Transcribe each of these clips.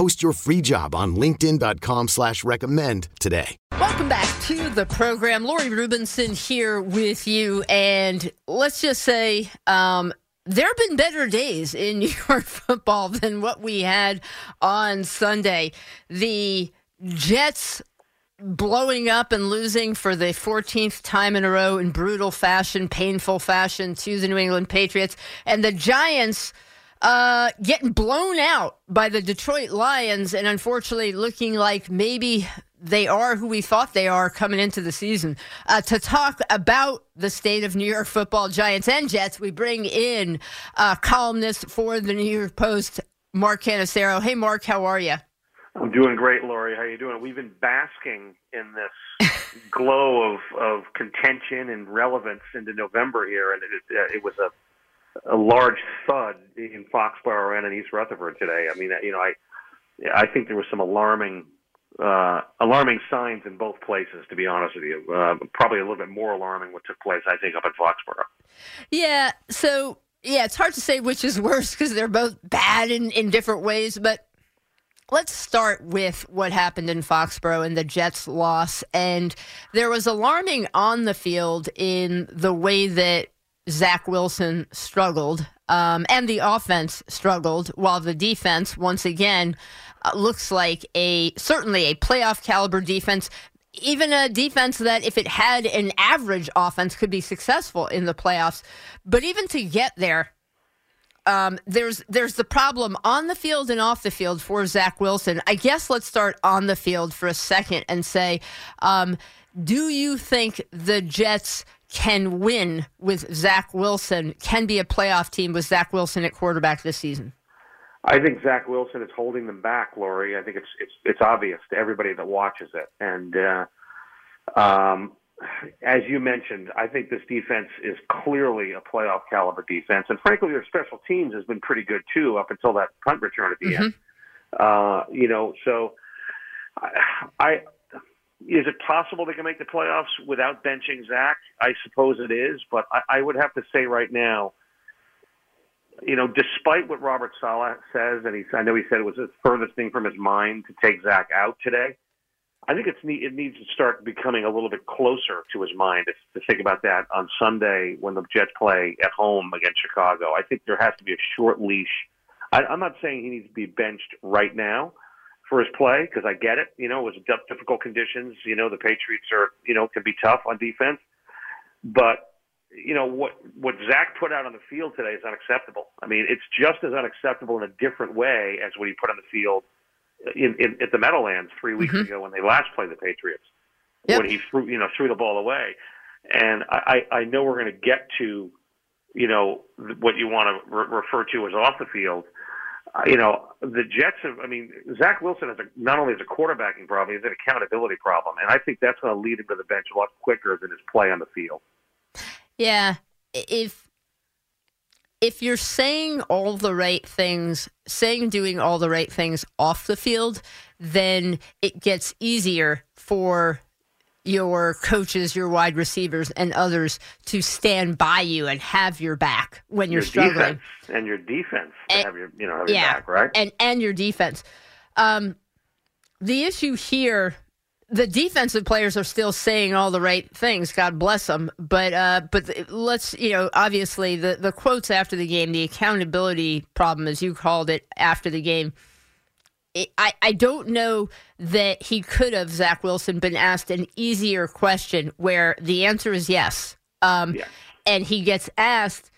Post your free job on LinkedIn.com slash recommend today. Welcome back to the program. Lori Rubinson here with you. And let's just say um, there have been better days in New York football than what we had on Sunday. The Jets blowing up and losing for the 14th time in a row in brutal fashion, painful fashion to the New England Patriots. And the Giants uh, getting blown out by the Detroit Lions, and unfortunately looking like maybe they are who we thought they are coming into the season. Uh, to talk about the state of New York football Giants and Jets, we bring in uh, columnist for the New York Post, Mark Cannizzaro. Hey, Mark, how are you? I'm doing great, Lori. How are you doing? We've been basking in this glow of, of contention and relevance into November here, and it, it, it was a a large thud in Foxborough and in East Rutherford today. I mean, you know, I I think there was some alarming uh, alarming signs in both places. To be honest with you, uh, probably a little bit more alarming what took place, I think, up in Foxborough. Yeah. So yeah, it's hard to say which is worse because they're both bad in in different ways, but. Let's start with what happened in Foxborough and the Jets' loss. And there was alarming on the field in the way that Zach Wilson struggled, um, and the offense struggled, while the defense once again uh, looks like a certainly a playoff caliber defense. Even a defense that, if it had an average offense, could be successful in the playoffs. But even to get there, um, there's there's the problem on the field and off the field for Zach Wilson. I guess let's start on the field for a second and say, um, do you think the Jets can win with Zach Wilson, can be a playoff team with Zach Wilson at quarterback this season? I think Zach Wilson is holding them back, Lori. I think it's it's it's obvious to everybody that watches it. And uh, um, as you mentioned, I think this defense is clearly a playoff caliber defense. And frankly, their special teams has been pretty good too up until that punt return at the mm-hmm. end. Uh, you know, so I, I is it possible they can make the playoffs without benching Zach? I suppose it is, but I, I would have to say right now, you know, despite what Robert Saleh says, and I know he said it was the furthest thing from his mind to take Zach out today. I think it's it needs to start becoming a little bit closer to his mind to think about that on Sunday when the Jets play at home against Chicago. I think there has to be a short leash. I, I'm not saying he needs to be benched right now, for his play because I get it. You know, it was difficult conditions. You know, the Patriots are you know can be tough on defense, but you know what what Zach put out on the field today is unacceptable. I mean, it's just as unacceptable in a different way as what he put on the field in, in at the Meadowlands three weeks mm-hmm. ago when they last played the Patriots yep. when he threw you know threw the ball away. And I I know we're going to get to you know what you want to re- refer to as off the field uh, you know, the Jets have, I mean, Zach Wilson has a, not only has a quarterbacking problem, he has an accountability problem. And I think that's going to lead him to the bench a lot quicker than his play on the field. Yeah. If, if you're saying all the right things, saying doing all the right things off the field, then it gets easier for your coaches, your wide receivers, and others to stand by you and have your back when you're your struggling. and your defense and, have your, you know, have your yeah, back, right? And and your defense. Um, the issue here, the defensive players are still saying all the right things. God bless them. But uh, but let's you know, obviously the the quotes after the game, the accountability problem, as you called it after the game I, I don't know that he could have, Zach Wilson, been asked an easier question where the answer is yes. Um, yeah. And he gets asked,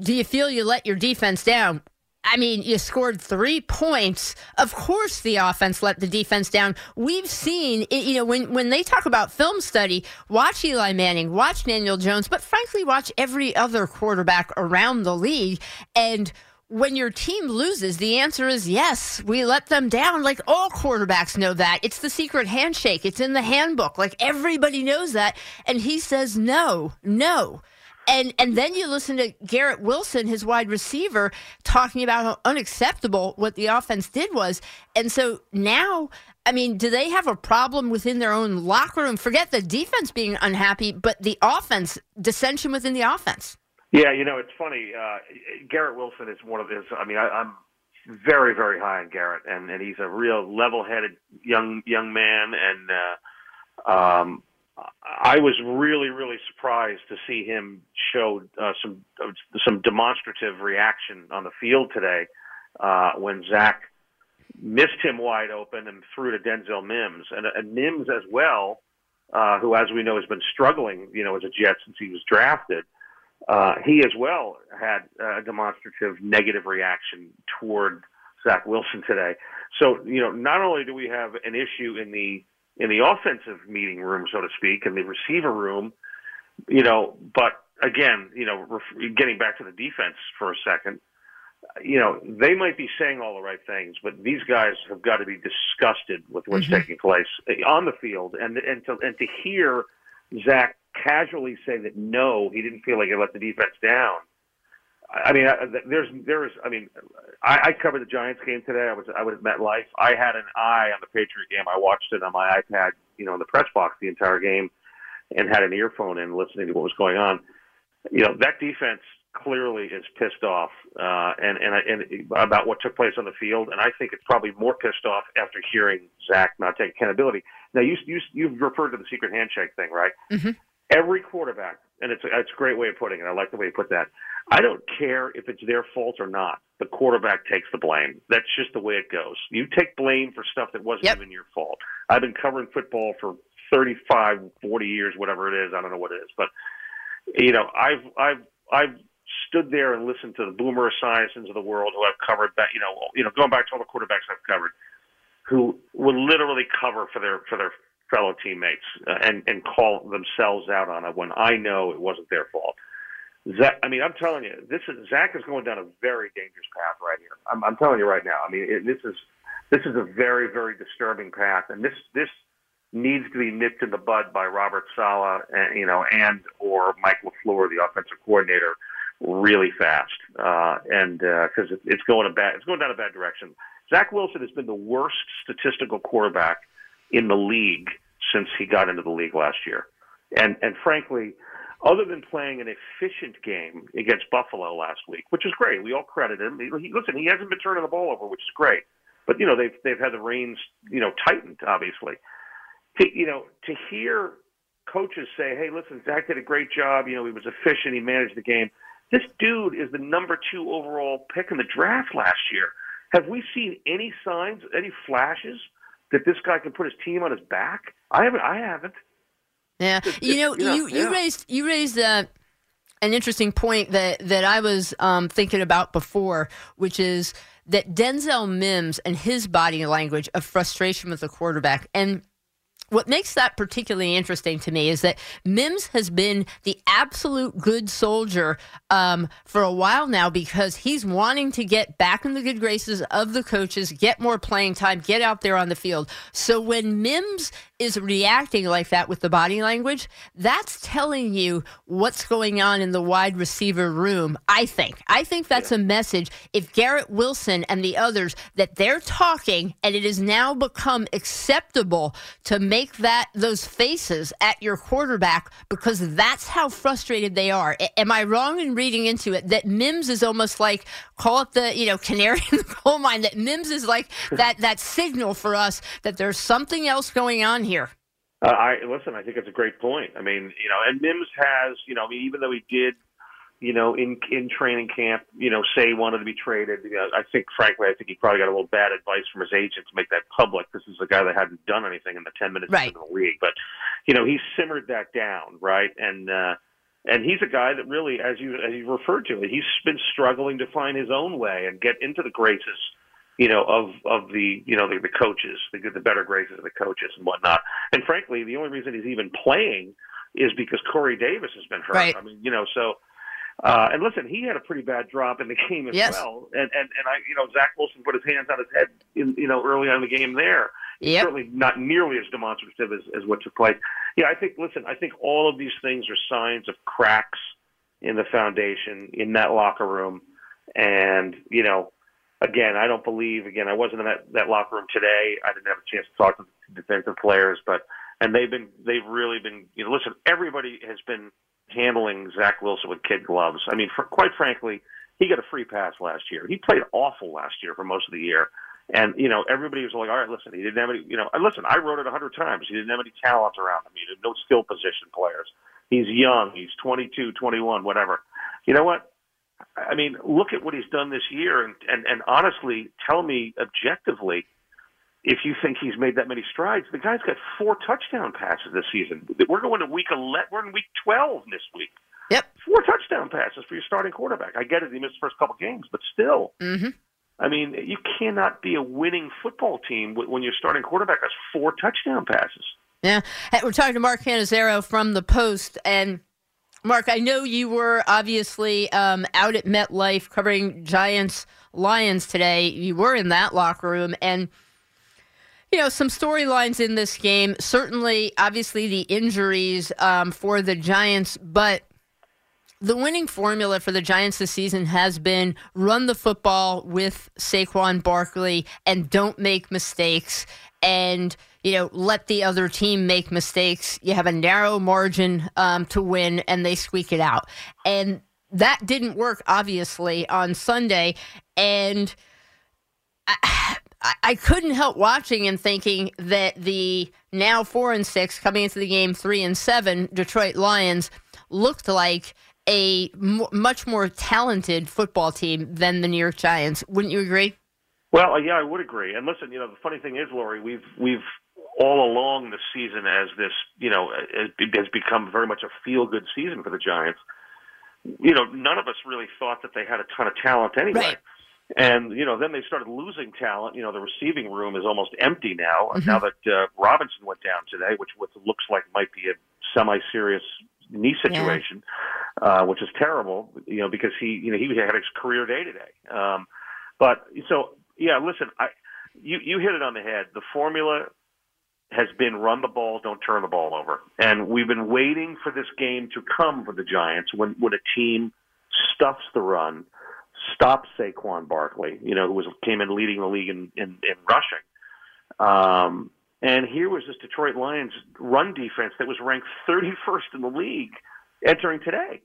Do you feel you let your defense down? I mean, you scored three points. Of course, the offense let the defense down. We've seen, you know, when, when they talk about film study, watch Eli Manning, watch Daniel Jones, but frankly, watch every other quarterback around the league. And when your team loses, the answer is yes, we let them down. Like all quarterbacks know that. It's the secret handshake, it's in the handbook. Like everybody knows that. And he says, no, no. And and then you listen to Garrett Wilson, his wide receiver, talking about how unacceptable what the offense did was. And so now, I mean, do they have a problem within their own locker room? Forget the defense being unhappy, but the offense, dissension within the offense. Yeah, you know, it's funny. Uh, Garrett Wilson is one of his. I mean, I, I'm very, very high on Garrett, and and he's a real level-headed young young man, and uh, um, I was really, really surprised to see him show uh, some uh, some demonstrative reaction on the field today uh, when Zach missed him wide open and threw to Denzel Mims and, and Mims as well, uh, who, as we know, has been struggling, you know, as a Jet since he was drafted. He as well had a demonstrative negative reaction toward Zach Wilson today. So, you know, not only do we have an issue in the in the offensive meeting room, so to speak, in the receiver room, you know, but again, you know, ref- getting back to the defense for a second, you know, they might be saying all the right things, but these guys have got to be disgusted with what's mm-hmm. taking place on the field, and and to and to hear Zach casually say that no, he didn't feel like he let the defense down. I mean, there's there is. I mean, I, I covered the Giants game today. I was I was at MetLife. I had an eye on the Patriot game. I watched it on my iPad, you know, in the press box the entire game, and had an earphone in listening to what was going on. You know, that defense clearly is pissed off, uh, and and and about what took place on the field. And I think it's probably more pissed off after hearing Zach not take accountability. Now, you you you've referred to the secret handshake thing, right? Mm-hmm. Every quarterback, and it's a, it's a great way of putting it. I like the way you put that. I don't care if it's their fault or not. The quarterback takes the blame. That's just the way it goes. You take blame for stuff that wasn't yep. even your fault. I've been covering football for 35, 40 years, whatever it is. I don't know what it is, but you know, I've I've I've stood there and listened to the Boomer Esiasons of the world who I've covered that you know you know going back to all the quarterbacks I've covered who will literally cover for their for their fellow teammates uh, and and call themselves out on it when I know it wasn't their fault. Zach, I mean, I'm telling you, this is Zach is going down a very dangerous path right here. I'm, I'm telling you right now. I mean, it, this is this is a very very disturbing path, and this this needs to be nipped in the bud by Robert Saleh, and you know, and or Mike LaFleur, the offensive coordinator, really fast, uh, and because uh, it, it's going a bad it's going down a bad direction. Zach Wilson has been the worst statistical quarterback in the league since he got into the league last year. And and frankly, other than playing an efficient game against Buffalo last week, which is great, we all credit him. He, listen, he hasn't been turning the ball over, which is great. But you know they've they've had the reins you know tightened, obviously. To, you know to hear coaches say, "Hey, listen, Zach did a great job. You know he was efficient. He managed the game." This dude is the number two overall pick in the draft last year. Have we seen any signs, any flashes that this guy can put his team on his back? I haven't. I haven't. Yeah, you know, you, you, yeah. raised you raised uh, an interesting point that that I was um, thinking about before, which is that Denzel Mims and his body language of frustration with the quarterback and what makes that particularly interesting to me is that Mims has been the absolute good soldier um, for a while now because he's wanting to get back in the good graces of the coaches, get more playing time, get out there on the field. So when Mims is reacting like that with the body language, that's telling you what's going on in the wide receiver room. I think. I think that's a message. If Garrett Wilson and the others that they're talking and it has now become acceptable to make that those faces at your quarterback because that's how frustrated they are. am I wrong in reading into it that Mims is almost like call it the, you know, canary in the coal mine that Mims is like that that signal for us that there's something else going on here. Uh, I listen. I think it's a great point. I mean, you know, and Mims has, you know, I mean, even though he did you know, in in training camp, you know, say he wanted to be traded. You know, I think, frankly, I think he probably got a little bad advice from his agent to make that public. This is a guy that hadn't done anything in the ten minutes right. in the league, but you know, he simmered that down, right? And uh, and he's a guy that really, as you as you referred to, it, he's been struggling to find his own way and get into the graces, you know, of of the you know the, the coaches, the the better graces of the coaches and whatnot. And frankly, the only reason he's even playing is because Corey Davis has been hurt. Right. I mean, you know, so uh, and listen, he had a pretty bad drop in the game as Yes. well. And, and and I, you know, Zach Wilson put his hands on his head, in, you know, early on in the game there. Yep. Certainly not nearly as demonstrative as, as what took place. Yeah, I think. Listen, I think all of these things are signs of cracks in the foundation in that locker room. And you know, again, I don't believe. Again, I wasn't in that that locker room today. I didn't have a chance to talk to the defensive players, but and they've been they've really been. You know, listen, everybody has been handling Zach Wilson with kid gloves. I mean, for, quite frankly, he got a free pass last year. He played awful last year for most of the year. And, you know, everybody was like, all right, listen, he didn't have any, you know, listen, I wrote it a hundred times. He didn't have any talent around him. He had no skill position players. He's young. He's 22, 21, whatever. You know what? I mean, look at what he's done this year and, and, and honestly tell me objectively if you think he's made that many strides. The guy's got four touchdown passes this season. We're going to week 11. We're in week 12 this week. Yep. Four touchdown passes for your starting quarterback. I get it. He missed the first couple games, but still. Mm-hmm. I mean, you cannot be a winning football team wh- when your starting quarterback has four touchdown passes. Yeah. We're talking to Mark Cannizzaro from the Post. And Mark, I know you were obviously um, out at MetLife covering Giants Lions today. You were in that locker room. And, you know, some storylines in this game. Certainly, obviously, the injuries um, for the Giants, but the winning formula for the Giants this season has been run the football with Saquon Barkley and don't make mistakes and you know let the other team make mistakes. You have a narrow margin um, to win and they squeak it out. And that didn't work obviously on Sunday and I, I- I couldn't help watching and thinking that the now four and six coming into the game three and seven Detroit Lions looked like a m- much more talented football team than the New York Giants. Wouldn't you agree? Well, yeah, I would agree. And listen, you know, the funny thing is, Lori, we've we've all along the season as this, you know, has become very much a feel good season for the Giants. You know, none of us really thought that they had a ton of talent anyway. Right. And you know, then they started losing talent. You know, the receiving room is almost empty now. Now that uh, Robinson went down today, which what looks like might be a semi-serious knee situation, uh, which is terrible. You know, because he, you know, he had his career day today. Um, but so yeah, listen, I you you hit it on the head. The formula has been run the ball, don't turn the ball over. And we've been waiting for this game to come for the Giants when when a team stuffs the run, stops Saquon Barkley, you know, who was came in leading the league in in, in rushing. Um, and here was this Detroit Lions run defense that was ranked 31st in the league entering today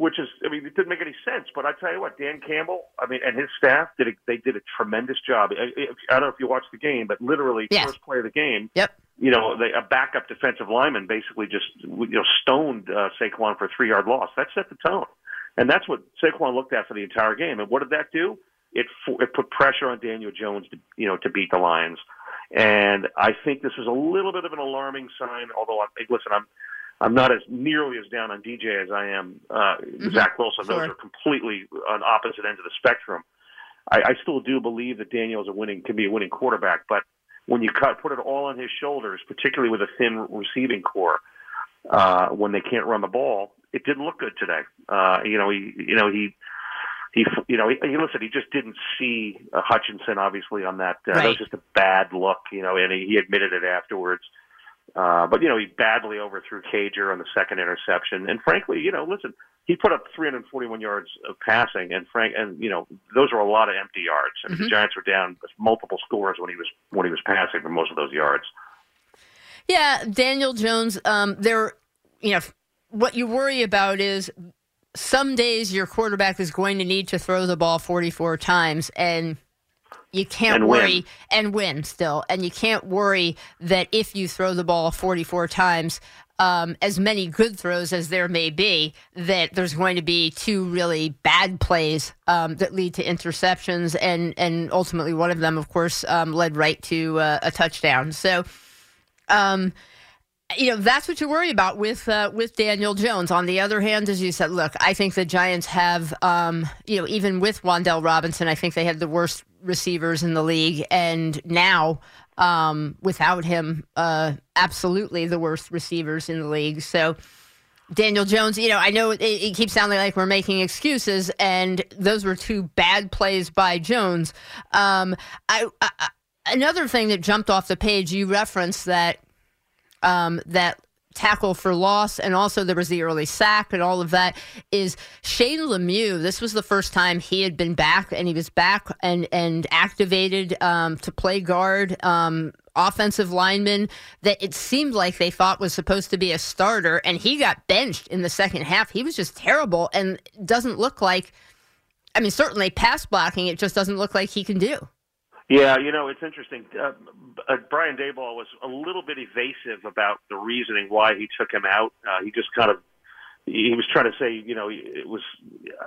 which is, I mean, it didn't make any sense. But I tell you what, Dan Campbell, I mean, and his staff did a, they did a tremendous job. I, I don't know if you watched the game, but literally Yes. first play of the game, Yep. you know, they, a backup defensive lineman basically just you know stoned uh, Saquon for a three yard loss. That set the tone, and that's what Saquon looked at for the entire game. And what did that do? It it put pressure on Daniel Jones to you know to beat the Lions. And I think this is a little bit of an alarming sign. Although, I, listen, I'm I'm not as nearly as down on DJ as I am uh, Zach Wilson. Those sure. are completely on opposite ends of the spectrum. I, I still do believe that Daniel's a winning can be a winning quarterback, but when you cut put it all on his shoulders, particularly with a thin receiving corps, uh, when they can't run the ball, it didn't look good today. Uh, you know, he you know he he you know he, he listen he just didn't see uh, Hutchinson obviously on that. Uh, That was just a bad look, you know, and he, he admitted it afterwards. Uh, but you know, he badly overthrew Cager on the second interception, and frankly, you know, listen, he put up 341 yards of passing, and frank, and you know, those are a lot of empty yards. I mean, the Giants were down multiple scores when he was when he was passing for most of those yards. Yeah, Daniel Jones. Um, there, you know, what you worry about is some days your quarterback is going to need to throw the ball 44 times, and you can't And worry win. and win still, and you can't worry that if you throw the ball 44 times, um, as many good throws as there may be, that there's going to be two really bad plays um, that lead to interceptions, and and ultimately one of them, of course, um, led right to uh, a touchdown. So. Um, you know that's what you worry about with uh, with Daniel Jones. On the other hand, as you said, look, I think the Giants have, um, you know, even with Wan'Dale Robinson, I think they had the worst receivers in the league, and now um, without him, uh, absolutely the worst receivers in the league. So. Daniel Jones, you know, I know it, it keeps sounding like we're making excuses, and those were two bad plays by Jones. Um, I, another thing that jumped off the page, you referenced that um, that tackle for loss, and also there was the early sack and all of that. Is Shane Lemieux? This was the first time he had been back, and he was back and and activated um, to play guard. Um, offensive lineman that it seemed like they thought was supposed to be a starter and he got benched in the second half he was just terrible and doesn't look like i mean certainly pass blocking it just doesn't look like he can do Yeah, you know, it's interesting. Uh, uh, Brian Daboll was a little bit evasive about the reasoning why he took him out. Uh, he just kind of he was trying to say, you know, it was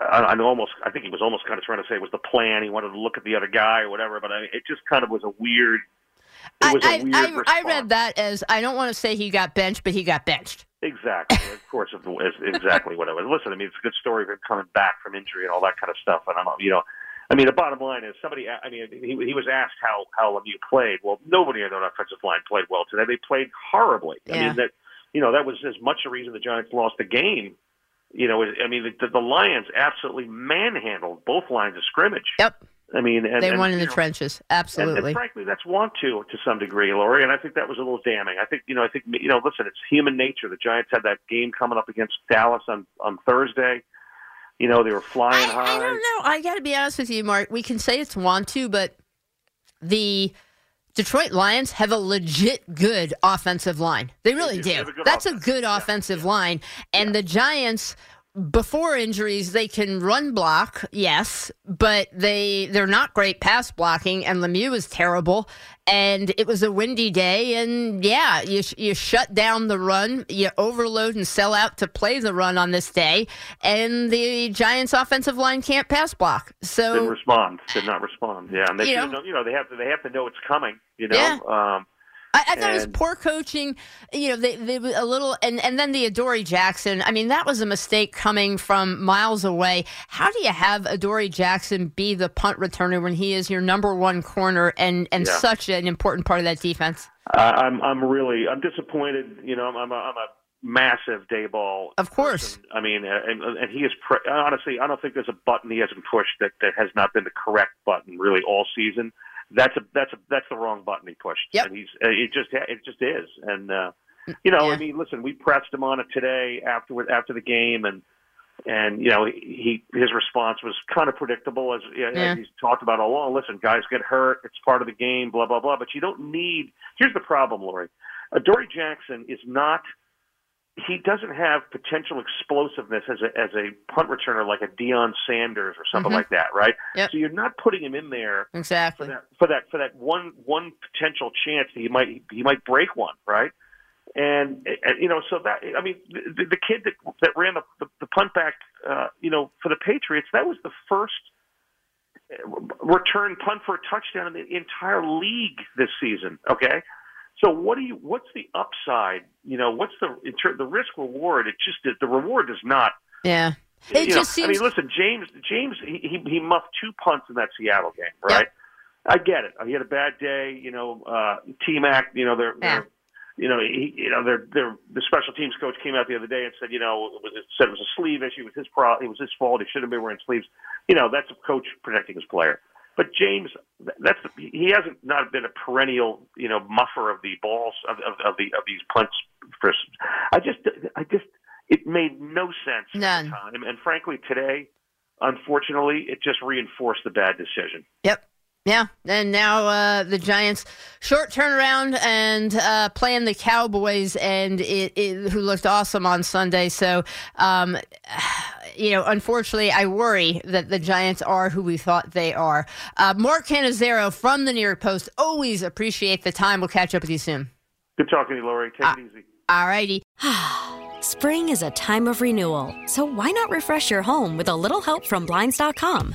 I, I almost I think he was almost kind of trying to say it was the plan. He wanted to look at the other guy or whatever, but I mean, it just kind of was a weird. It was a I, I, I. I read that as I don't want to say he got benched, but he got benched. Exactly. of course, was exactly what it was. Listen, I mean, it's a good story of him coming back from injury and all that kind of stuff. And I'm, you know, I mean, the bottom line is somebody. I mean, he, he was asked how how Lemieux played. Well, nobody on the offensive line played well today. They played horribly. I mean, that you know that was as much a reason the Giants lost the game. You know, I mean, the, the Lions absolutely manhandled both lines of scrimmage. Yep, I mean, and, they and, won in the know, trenches. and, Absolutely. and frankly, that's want to to some degree, Lori. And I think that was a little damning. I think you know, I think you know, listen, it's human nature. The Giants had that game coming up against Dallas on on Thursday. You know, they were flying I, high. I don't know. I got to be honest with you, Mark. We can say it's want to, but the Detroit Lions have a legit good offensive line. They really do. They do. have a That's a offense. good offensive line. And the Giants before injuries they can run block, yes, but they they're not great pass blocking and Lemieux is terrible and it was a windy day and yeah, you you shut down the run, you overload and sell out to play the run on this day and the Giants offensive line can't pass block. so didn't respond. Did not respond. Yeah, and they You know. you know they have to they have to know it's coming. You know, Yeah. um, I, I thought it was poor coaching. You know, they, they were a little, and, and then the Adoree Jackson. I mean, that was a mistake coming from miles away. How do you have Adoree Jackson be the punt returner when he is your number one corner and and Yeah. such an important part of that defense? I, I'm I'm really I'm disappointed. You know, I'm I'm a, I'm a massive Daboll. Of course. person. I mean, uh, and, and he is pre- honestly. I don't think there's a button he hasn't pushed that that has not been the correct button really all season. That's a that's a that's the wrong button he pushed. Yep. And he's uh, it just it just is. And uh, you know, Yeah. I mean, listen, we pressed him on it today afterward after the game, and and you know he his response was kind of predictable as, as Yeah. he's talked about all along. Listen, guys get hurt; it's part of the game. Blah blah blah. But you don't need. Here's the problem, Lori. Uh, Dory Jackson is not. He doesn't have potential explosiveness as a as a punt returner like a Deion Sanders or something Mhm. like that, right? Yep. So you're not putting him in there for Exactly. that for that for that one one potential chance that he might he might break one, right? And, and you know, so that I mean, the, the kid that that ran the the, the punt back, uh, you know, for the Patriots, that was the first uh, return punt for a touchdown in the entire league this season. Okay, so what do you? What's the upside? You know, what's the in the risk reward? It just the reward does not Yeah. It you just know, seems. I mean, listen, James. James, he he, he muffed two punts in that Seattle game, right? I get it. He had a bad day. You know, uh, T Mac. You know, they're, Yeah. they're you know, he, you know, they're, they're, the special teams coach came out the other day and said, you know, it, was, it said it was a sleeve issue. It was his pro. It was his fault. He shouldn't have been wearing sleeves. You know, that's a coach protecting his player. But James, that's he hasn't not been a perennial, you know, muffer of the balls of, of, of the of these punts. For, I just, I just, it made no sense at None. the time, and frankly, today, unfortunately, it just reinforced the bad decision. Yep. Yeah, and now uh, the Giants short turnaround and uh, playing the Cowboys, and it, it who looked awesome on Sunday. So, um, you know, unfortunately, I worry that the Giants are who we thought they are. Uh, Mark Cannizzaro from the New York Post. Always appreciate the time. We'll catch up with you soon. Good talking to you, Lori. Take uh, it easy. All righty. Spring is a time of renewal, so why not refresh your home with a little help from Blinds.com?